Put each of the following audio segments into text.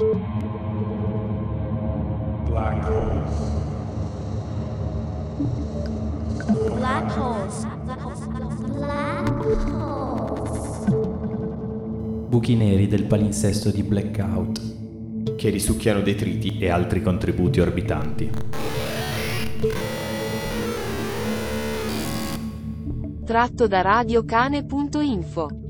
Black holes. Black holes. Black holes. Buchi neri del palinsesto di Blackout. che risucchiano detriti e altri contributi orbitanti. Tratto da radiocane.info.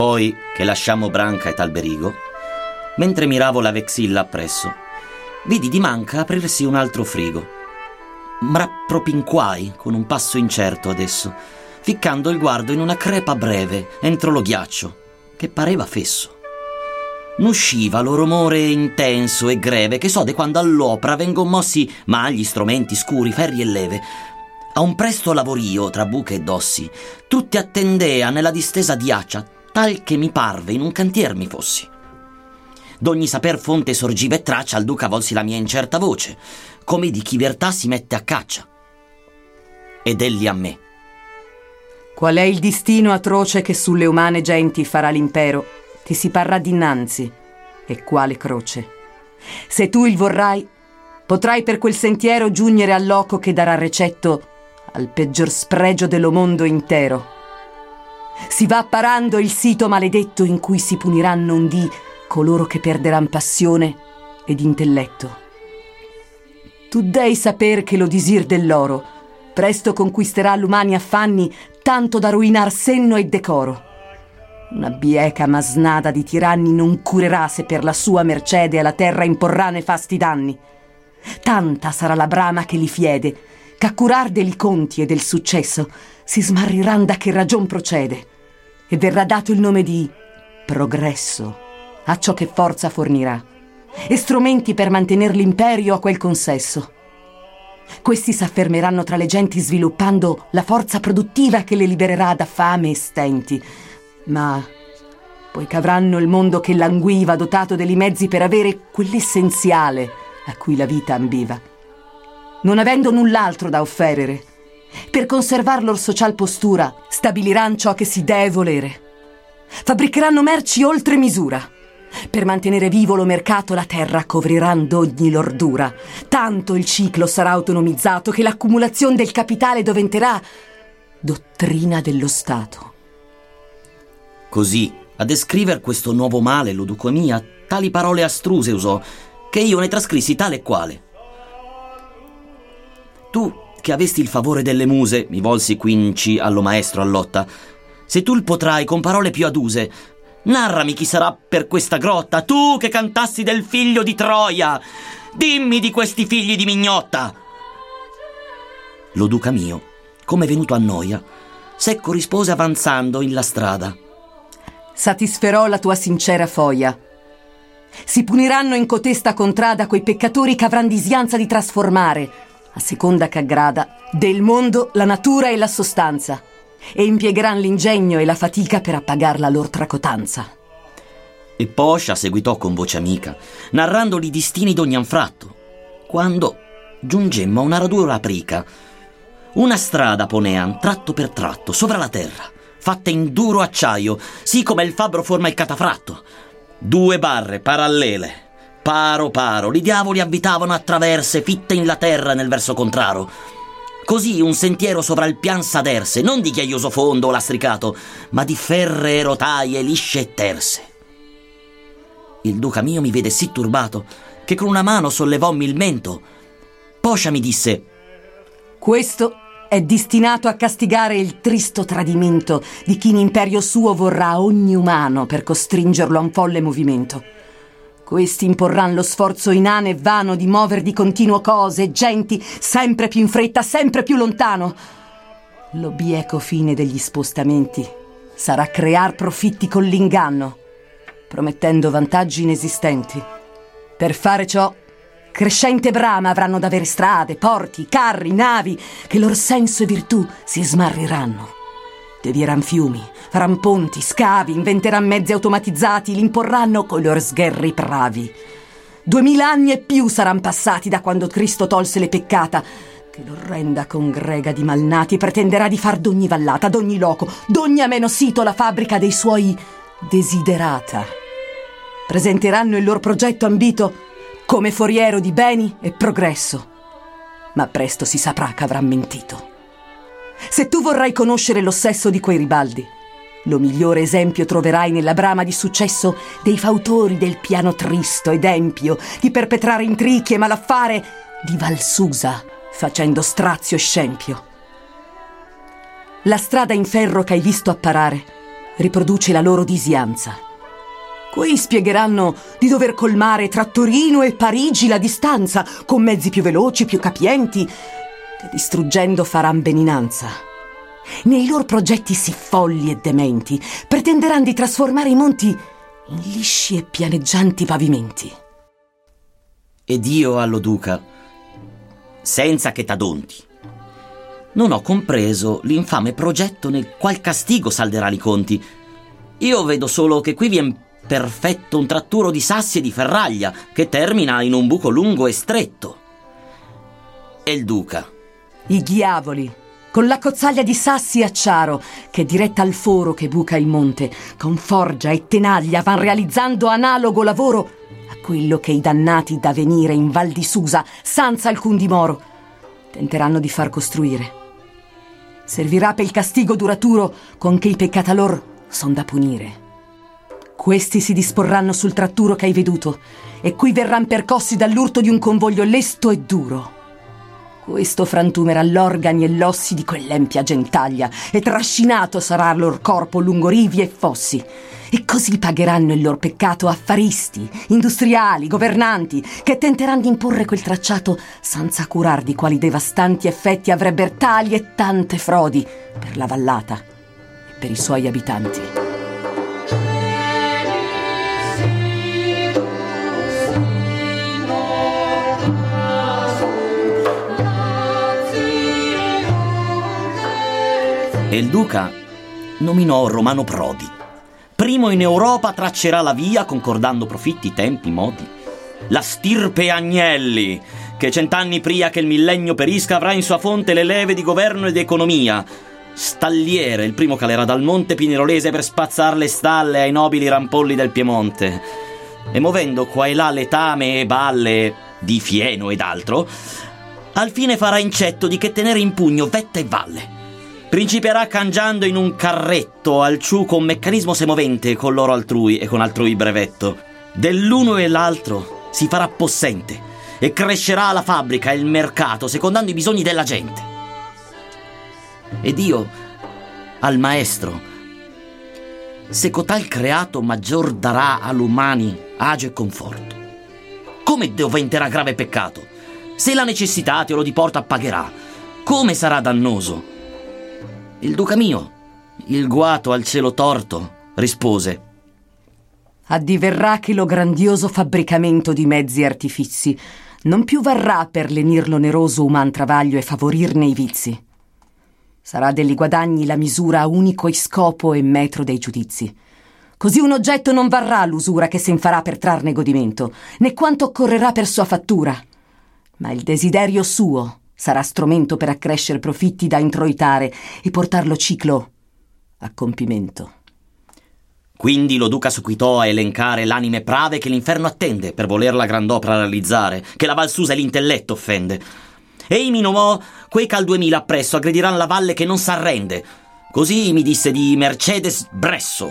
Poi, che lasciamo Branca e Talberigo, mentre miravo la vexilla appresso, vidi di manca aprirsi un altro frigo. M'rappropinquai con un passo incerto adesso, ficcando il guardo in una crepa breve entro lo ghiaccio, che pareva fesso. N'usciva lo rumore intenso e greve che so de quando all'opera vengon mossi magli, strumenti scuri, ferri e leve. A un presto lavorio tra buche e dossi, tutti attendea nella distesa diaccia, tal che mi parve in un cantier mi fossi. D'ogni saper fonte sorgiva e traccia al duca volsi la mia incerta voce, come di chi vertà si mette a caccia. Ed egli a me. Qual è il destino atroce che sulle umane genti farà l'impero? Ti si parrà dinanzi. E quale croce? Se tu il vorrai, potrai per quel sentiero giungere al loco che darà recetto al peggior spregio dello mondo intero. Si va apparando il sito maledetto in cui si puniranno un dì coloro che perderan passione ed intelletto. Tu dei saper che lo disir dell'oro presto conquisterà l'umani affanni tanto da ruinar senno e decoro. Una bieca masnada di tiranni non curerà se per la sua mercede alla terra imporrà nefasti danni. Tanta sarà la brama che li fiede, ch'a curar deli conti e del successo si smarriran da che ragion procede, e verrà dato il nome di progresso a ciò che forza fornirà, e strumenti per mantener l'imperio a quel consesso. Questi s'affermeranno tra le genti sviluppando la forza produttiva che le libererà da fame e stenti, ma poiché avranno il mondo che languiva dotato degli mezzi per avere quell'essenziale a cui la vita ambiva, non avendo null'altro da offerere, per conservar lor social postura stabiliran ciò che si dee volere. Fabbricheranno merci oltre misura. Per mantenere vivo lo mercato la terra copriran d'ogni lordura. Tanto il ciclo sarà autonomizzato che l'accumulazione del capitale diventerà dottrina dello Stato. Così, a descriver questo nuovo male, ludocomia, tali parole astruse usò, che io ne trascrissi tale e quale. Tu, che avesti il favore delle muse, mi volsi quinci allo maestro Allotta, se tu il potrai con parole più aduse, narrami chi sarà per questa grotta, tu che cantassi del figlio di Troia, dimmi di questi figli di mignotta. Lo duca mio, come venuto a noia, secco rispose avanzando in la strada. Satisferò la tua sincera foia. Si puniranno in cotesta contrada quei peccatori che avran disianza di trasformare, a seconda che aggrada, del mondo la natura e la sostanza, e impiegheran l'ingegno e la fatica per appagar la lor tracotanza. E Poscia seguitò con voce amica, narrandoli i destini d'ogni anfratto, quando giungemmo a una radura aprica. Una strada ponean, tratto per tratto, sopra la terra, fatta in duro acciaio, sì come il fabbro forma il catafratto. Due barre parallele, paro paro, li diavoli abitavano a traverse fitte in la terra nel verso contrario. Così un sentiero sopra il pian s'aderse, non di ghiaioso fondo o lastricato, ma di ferree rotaie lisce e terse. Il duca mio mi vede sì turbato che con una mano sollevommi il mento. Poscia mi disse: Questo è destinato a castigare il tristo tradimento di chi in imperio suo vorrà ogni umano per costringerlo a un folle movimento. Questi imporranno lo sforzo inane e vano di mover di continuo cose genti sempre più in fretta, sempre più lontano. Lo bieco fine degli spostamenti sarà crear profitti con l'inganno, promettendo vantaggi inesistenti. Per fare ciò, crescente brama avranno da avere strade, porti, carri, navi, che lor senso e virtù si smarriranno. Devieran fiumi, faran ponti, scavi, inventeran mezzi automatizzati, li imporranno coi lor sgherri pravi. Duemila anni e più saran passati da quando Cristo tolse le peccata, che l'orrenda congrega di malnati pretenderà di far d'ogni vallata, d'ogni loco, d'ogni ameno sito la fabbrica dei suoi desiderata. Presenteranno il loro progetto ambito come foriero di beni e progresso, ma presto si saprà che avranno mentito. Se tu vorrai conoscere lo sesso di quei ribaldi, lo migliore esempio troverai nella brama di successo dei fautori del piano tristo ed empio, di perpetrare intricchi e malaffare di Valsusa, facendo strazio e scempio. La strada in ferro che hai visto apparare riproduce la loro disianza. Quei spiegheranno di dover colmare tra Torino e Parigi la distanza con mezzi più veloci, più capienti, che distruggendo faran beninanza. Nei loro progetti sì folli e dementi pretenderanno di trasformare i monti in lisci e pianeggianti pavimenti. Ed io allo duca, senza che t'adonti, non ho compreso l'infame progetto nel qual castigo salderà i conti. Io vedo solo che qui vien perfetto un tratturo di sassi e di ferraglia che termina in un buco lungo e stretto. E il duca, I diavoli, con la cozzaglia di sassi e acciaro, che diretta al foro che buca il monte, con forgia e tenaglia van realizzando analogo lavoro a quello che i dannati da venire in Val di Susa, senza alcun dimoro, tenteranno di far costruire. Servirà per il castigo duraturo con che i peccatalor son da punire. Questi si disporranno sul tratturo che hai veduto, e qui verran percossi dall'urto di un convoglio lesto e duro. Questo frantumerà l'organi e l'ossi di quell'empia gentaglia, e trascinato sarà lor corpo lungo rivi e fossi. E così pagheranno il lor peccato affaristi, industriali, governanti, che tenteranno di imporre quel tracciato senza curar di quali devastanti effetti avrebbero tali e tante frodi per la vallata e per i suoi abitanti. Il duca nominò Romano Prodi. Primo in Europa traccerà la via concordando profitti, tempi, modi. La stirpe Agnelli, che cent'anni prima che il millennio perisca avrà in sua fonte le leve di governo ed economia. Stalliere, il primo calerà dal monte Pinerolese per spazzar le stalle ai nobili rampolli del Piemonte. E muovendo qua e là letame e balle di fieno ed altro, al fine farà incetto di che tenere in pugno vetta e valle. Principerà cangiando in un carretto al ciù con meccanismo semovente con l'oro altrui e con altrui brevetto. Dell'uno e l'altro si farà possente e crescerà la fabbrica e il mercato secondando i bisogni della gente. Ed io, al maestro, se cotal creato maggior darà all'umani agio e conforto. Come diventerà grave peccato? Se la necessità te lo diporta pagherà, come sarà dannoso? Il duca mio, il guato al cielo torto, rispose. Addiverrà che lo grandioso fabbricamento di mezzi e artifizi non più varrà per lenir l'oneroso uman travaglio e favorirne i vizi. Sarà degli guadagni la misura unico e scopo e metro dei giudizi. Così un oggetto non varrà l'usura che se farà per trarne godimento, né quanto occorrerà per sua fattura, ma il desiderio suo sarà strumento per accrescere profitti da introitare e portarlo ciclo a compimento. Quindi lo duca seguitò a elencare l'anime prave che l'inferno attende per voler la grand'opera realizzare, che la Valsusa e l'intelletto offende. Ei mi nomò quei che al duemila appresso aggrediran la valle che non s'arrende. Così mi disse di Mercedes Bresso,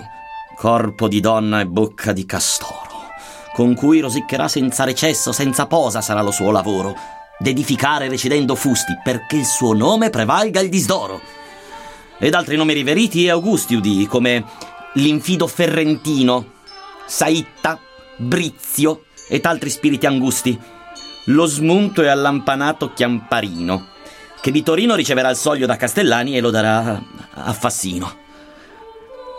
corpo di donna e bocca di castoro, con cui rosiccherà senza recesso, senza posa sarà lo suo lavoro, d'edificare recidendo fusti, perché il suo nome prevalga il disdoro. Ed altri nomi riveriti e augusti udì, come l'infido Ferrentino, Saitta, Brizio ed altri spiriti angusti. Lo smunto e allampanato Chiamparino, che di Torino riceverà il soglio da Castellani e lo darà a Fassino.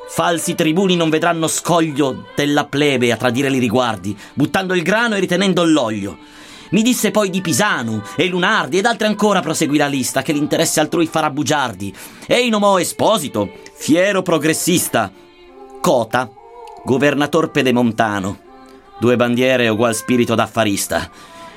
Falsi tribuni non vedranno scoglio della plebe a tradire li riguardi, buttando il grano e ritenendo l'olio. Mi disse poi di Pisanu e Lunardi ed altri ancora proseguì la lista che l'interesse altrui farà bugiardi. Einomo Esposito, fiero progressista. Cota, governator pedemontano. Due bandiere ugual spirito d'affarista.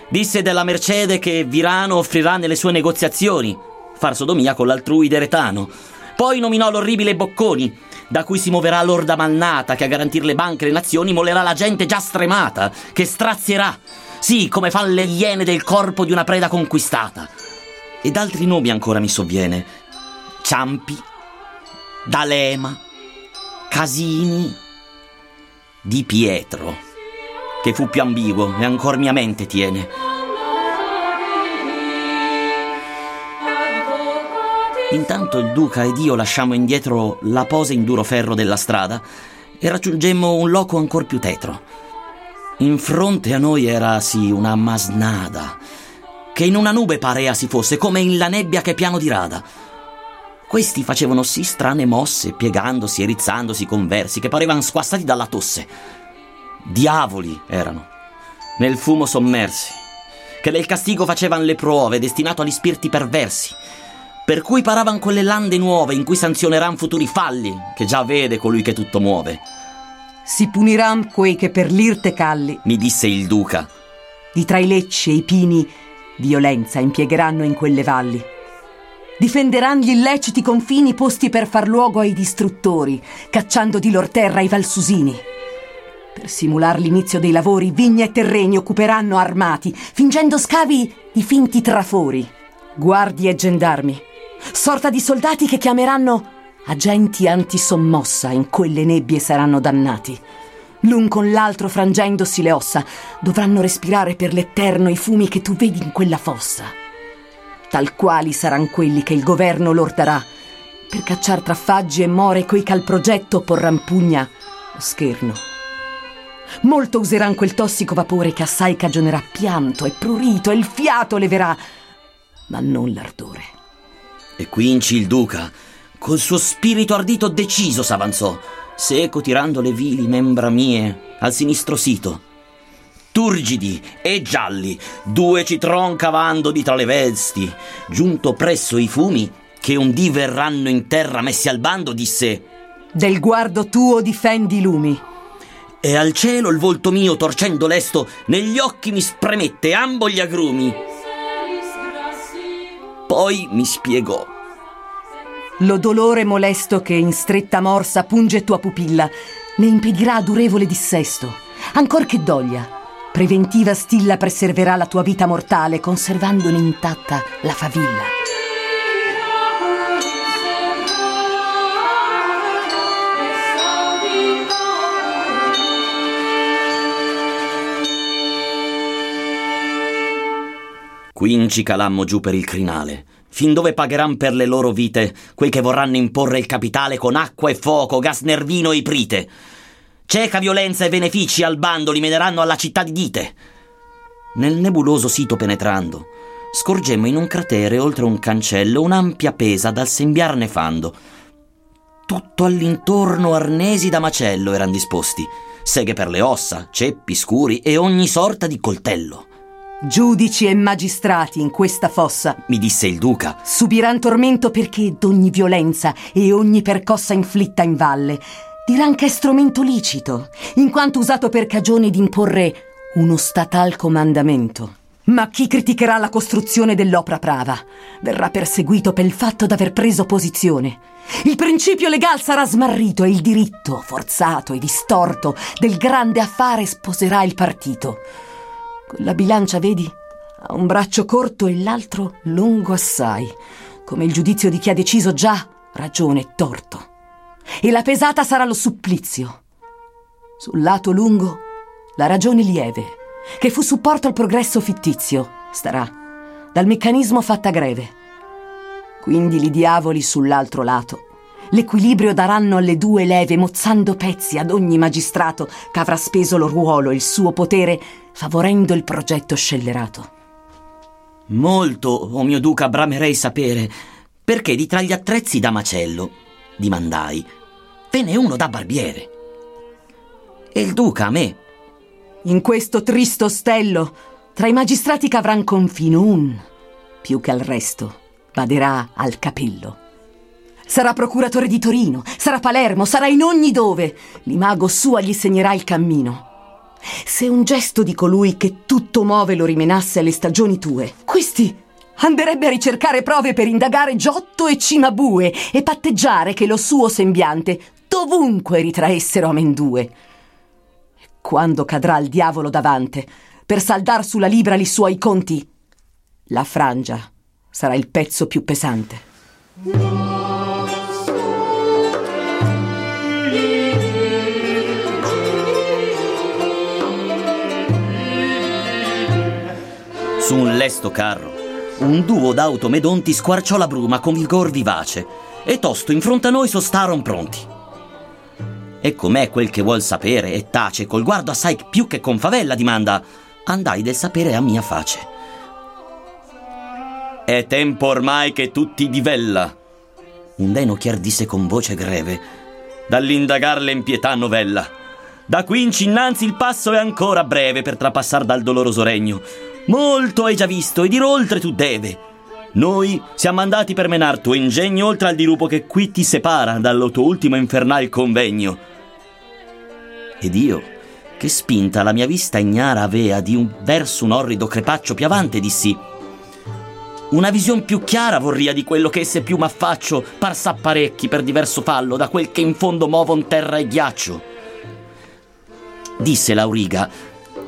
Disse della Mercede che Virano offrirà nelle sue negoziazioni far sodomia con l'altrui deretano. Poi nominò l'orribile Bocconi, da cui si muoverà l'orda mannata che a garantir le banche e le nazioni molerà la gente già stremata, che strazierà, sì, come fan le iene del corpo di una preda conquistata. Ed altri nomi ancora mi sovviene. Ciampi, D'Alema, Casini, Di Pietro, che fu più ambiguo e ancor mia mente tiene. Intanto il duca ed io lasciamo indietro la pose in duro ferro della strada e raggiungemmo un loco ancor più tetro. In fronte a noi era sì una masnada, che in una nube parea si fosse, come in la nebbia che piano di rada. Questi facevano sì strane mosse, piegandosi e rizzandosi con versi che parevano squassati dalla tosse. Diavoli erano, nel fumo sommersi, che del castigo facevano le prove, destinato agli spiriti perversi per cui paravan quelle lande nuove in cui sanzioneran futuri falli, che già vede colui che tutto muove. Si puniran quei che per l'irte calli, Mi disse il duca, di tra i lecci e i pini, violenza impiegheranno in quelle valli. Difenderan gli illeciti confini posti per far luogo ai distruttori, cacciando di lor terra i valsusini. Per simular l'inizio dei lavori, vigne e terreni occuperanno armati, fingendo scavi di finti trafori. Guardie e gendarmi, sorta di soldati che chiameranno agenti antisommossa in quelle nebbie saranno dannati. L'un con l'altro frangendosi le ossa, dovranno respirare per l'eterno i fumi che tu vedi in quella fossa. Tal quali saran quelli che il governo lor darà, per cacciar traffaggi e more coi che al progetto porran pugna o scherno. Molto useran quel tossico vapore che assai cagionerà pianto e prurito e il fiato leverà, ma non l'ardore. e quinci il duca, col suo spirito ardito deciso s'avanzò, seco tirando le vili membra mie al sinistro sito. Turgidi e gialli, due citron cavando di tra le vesti, giunto presso i fumi, che un dì verranno in terra messi al bando, disse Del guardo tuo difendi i lumi. E al cielo il volto mio, torcendo lesto, negli occhi mi spremette ambo gli agrumi. Poi mi spiegò. Lo dolore molesto che in stretta morsa punge tua pupilla ne impedirà durevole dissesto, ancor che doglia. Preventiva stilla preserverà la tua vita mortale, conservandone intatta la favilla. Quinci calammo giù per il crinale, fin dove pagheran per le loro vite quei che vorranno imporre il capitale con acqua e fuoco, gas nervino e iprite. Cieca violenza e benefici al bando li meneranno alla città di Dite. Nel nebuloso sito penetrando, scorgemmo in un cratere oltre un cancello un'ampia pesa dal sembiar nefando. Tutto all'intorno arnesi da macello eran disposti, seghe per le ossa, ceppi scuri e ogni sorta di coltello. Giudici e magistrati in questa fossa Mi disse il duca, subiran tormento perché d'ogni violenza e ogni percossa inflitta in valle diran che è strumento licito, in quanto usato per cagione di imporre uno statal comandamento. Ma chi criticherà la costruzione dell'opera prava verrà perseguito per il fatto d'aver preso posizione. Il principio legal sarà smarrito e il diritto, forzato e distorto, del grande affare sposerà il partito. Quella bilancia, vedi, ha un braccio corto e l'altro lungo assai, come il giudizio di chi ha deciso già ragione e torto. E la pesata sarà lo supplizio. Sul lato lungo, la ragione lieve, che fu supporto al progresso fittizio, starà, dal meccanismo fatta greve. Quindi li diavoli sull'altro lato. L'equilibrio daranno alle due leve, mozzando pezzi ad ogni magistrato che avrà speso lo ruolo e il suo potere, favorendo il progetto scellerato. Molto, o mio duca, bramerei sapere perché di tra gli attrezzi da macello, dimandai, ve n'è uno da barbiere. E il duca a me. In questo tristo ostello, tra i magistrati che avran confino, un, più che al resto, baderà al capello. Sarà procuratore di Torino, sarà Palermo, sarà in ogni dove. L'imago sua gli segnerà il cammino. Se un gesto di colui che tutto muove lo rimenasse alle stagioni tue, questi Anderebbe a ricercare prove per indagare Giotto e Cimabue e patteggiare che lo suo sembiante dovunque ritraessero amendue. E quando cadrà il diavolo davante per saldar sulla libra li suoi conti, la frangia sarà il pezzo più pesante. Su lesto carro, un duo d'automedonti squarciò la bruma con vigor vivace e tosto in fronte a noi sostaron pronti. E com'è quel che vuol sapere e tace col guardo assai più che con favella dimanda andai del sapere a mia face. È tempo ormai che tutti divella. Un deno chiar disse con voce greve, dall'indagar l'empietà novella. Da quinci innanzi il passo è ancora breve per trapassar dal doloroso regno. Molto hai già visto e dir oltre tu deve. Noi siamo andati per menar tuo ingegno oltre al dirupo che qui ti separa dallo tuo ultimo infernal convegno. Ed io, che spinta la mia vista ignara avea di un verso un orrido crepaccio piavante, dissi una vision più chiara vorria di quello che esse più m'affaccio, par s'apparecchi per diverso fallo da quel che in fondo movon terra e ghiaccio. Disse Lauriga,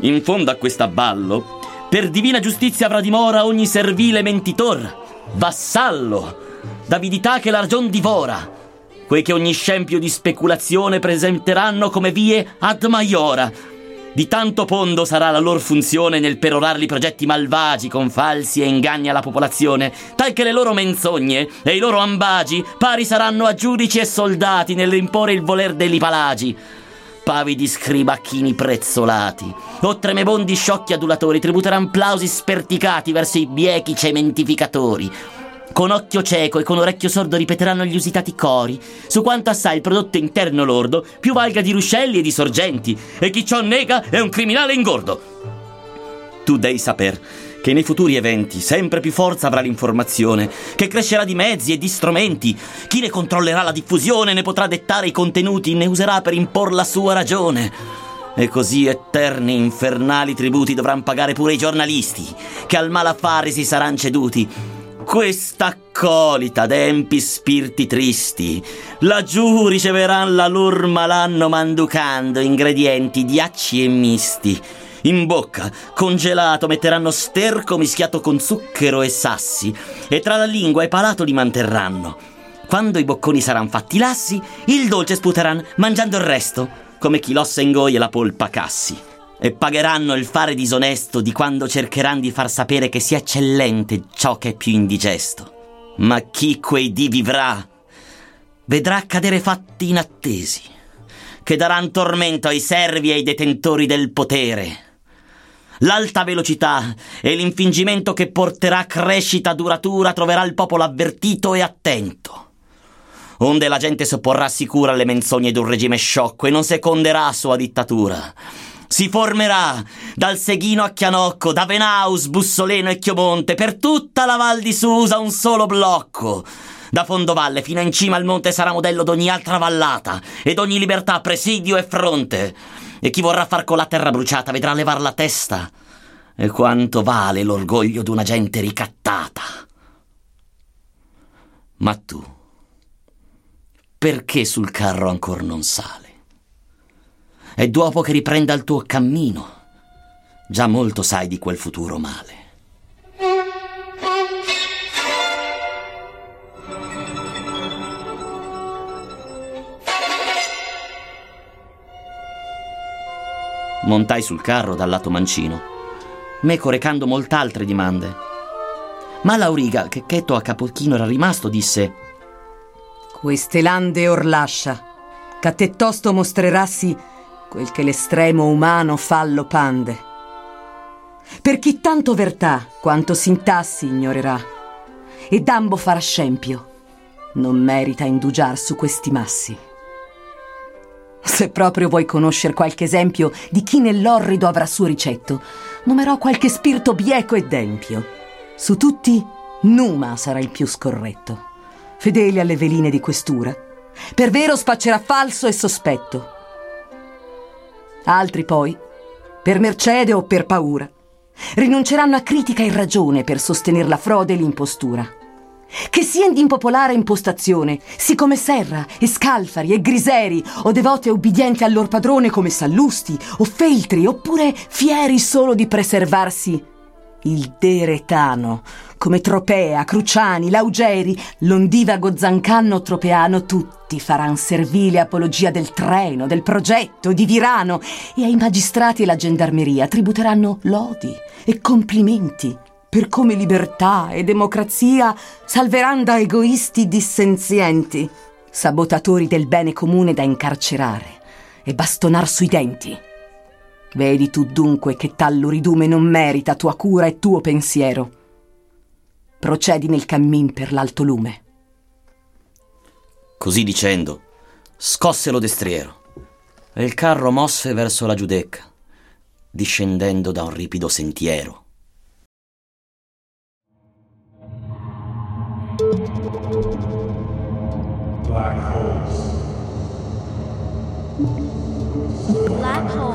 in fondo a quest'abballo, per divina giustizia avrà dimora ogni servile mentitor, vassallo, d'avidità che l'argion divora, quei che ogni scempio di speculazione presenteranno come vie ad maiora, di tanto pondo sarà la loro funzione nel perorarli progetti malvagi con falsi e inganni alla popolazione, tal che le loro menzogne e i loro ambagi pari saranno a giudici e soldati nell'imporre il voler degli palagi. Pavidi scribacchini prezzolati, o tremebondi sciocchi adulatori tributeranno plausi sperticati verso i biechi cementificatori, con occhio cieco e con orecchio sordo ripeteranno gli usitati cori. Su quanto assai il prodotto interno lordo più valga di ruscelli e di sorgenti, e chi ciò nega è un criminale ingordo. Tu devi saper che nei futuri eventi sempre più forza avrà l'informazione, che crescerà di mezzi e di strumenti. Chi ne controllerà la diffusione, ne potrà dettare i contenuti, ne userà per impor la sua ragione. E così eterni infernali tributi dovranno pagare pure i giornalisti, che al malaffare si saranno ceduti questa accolita d'empi spiriti tristi. Laggiù riceveran la lur malanno manducando ingredienti diacci e misti. In bocca, congelato, metteranno sterco mischiato con zucchero e sassi, e tra la lingua e palato li manterranno. Quando i bocconi saranno fatti lassi, il dolce sputeranno mangiando il resto, come chi l'ossa ingoia e la polpa cassi e pagheranno il fare disonesto di quando cercheranno di far sapere che sia eccellente ciò che è più indigesto. Ma chi quei di vivrà vedrà accadere fatti inattesi, che daranno tormento ai servi e ai detentori del potere. L'alta velocità e l'infingimento che porterà crescita duratura troverà il popolo avvertito e attento. Onde la gente sopporrà sicura alle menzogne d'un regime sciocco e non seconderà sua dittatura si formerà dal Seghino a Chianocco, da Venaus, Bussoleno e Chiomonte, per tutta la Val di Susa un solo blocco. Da Fondovalle fino in cima al monte sarà modello d'ogni altra vallata ed ogni libertà presidio e fronte. E chi vorrà far con la terra bruciata vedrà levar la testa. E quanto vale l'orgoglio d'una gente ricattata. Ma tu, perché sul carro ancora non sale? e dopo che riprenda il tuo cammino. Già molto sai di quel futuro male. Montai sul carro dal lato mancino, meco recando molt'altre dimande. Ma Lauriga, che cheto a capochino era rimasto, disse: Queste lande or lascia, che a te tosto mostrerassi quel che l'estremo umano fallo pande. Per chi tanto vertà quanto sintassi ignorerà, e d'ambo farà scempio, non merita indugiar su questi massi. Se proprio vuoi conoscere qualche esempio di chi nell'orrido avrà suo ricetto, nomerò qualche spirito bieco e dempio. Su tutti, Numa sarà il più scorretto, fedele alle veline di questura. Per vero spaccerà falso e sospetto. Altri poi, per mercede o per paura, rinunceranno a critica e ragione per sostenere la frode e l'impostura. Che sia in impopolare impostazione, sì come Serra, e Scalfari, e Griseri, o devoti e ubbidienti al loro padrone come Sallusti, o Feltri, oppure fieri solo di preservarsi il Deretano, come Tropea, Cruciani, Laugeri, l'ondivago Zancanno Tropeano, tutti faranno servile apologia del treno, del progetto, di Virano, e ai magistrati e la gendarmeria tributeranno lodi e complimenti per come libertà e democrazia salveranno da egoisti dissenzienti, sabotatori del bene comune da incarcerare e bastonar sui denti. Vedi tu dunque che tallo ridume non merita tua cura e tuo pensiero. Procedi nel cammin per l'alto lume. Così dicendo, scosse lo destriero e il carro mosse verso la Giudecca, discendendo da un ripido sentiero. Black holes. Black holes.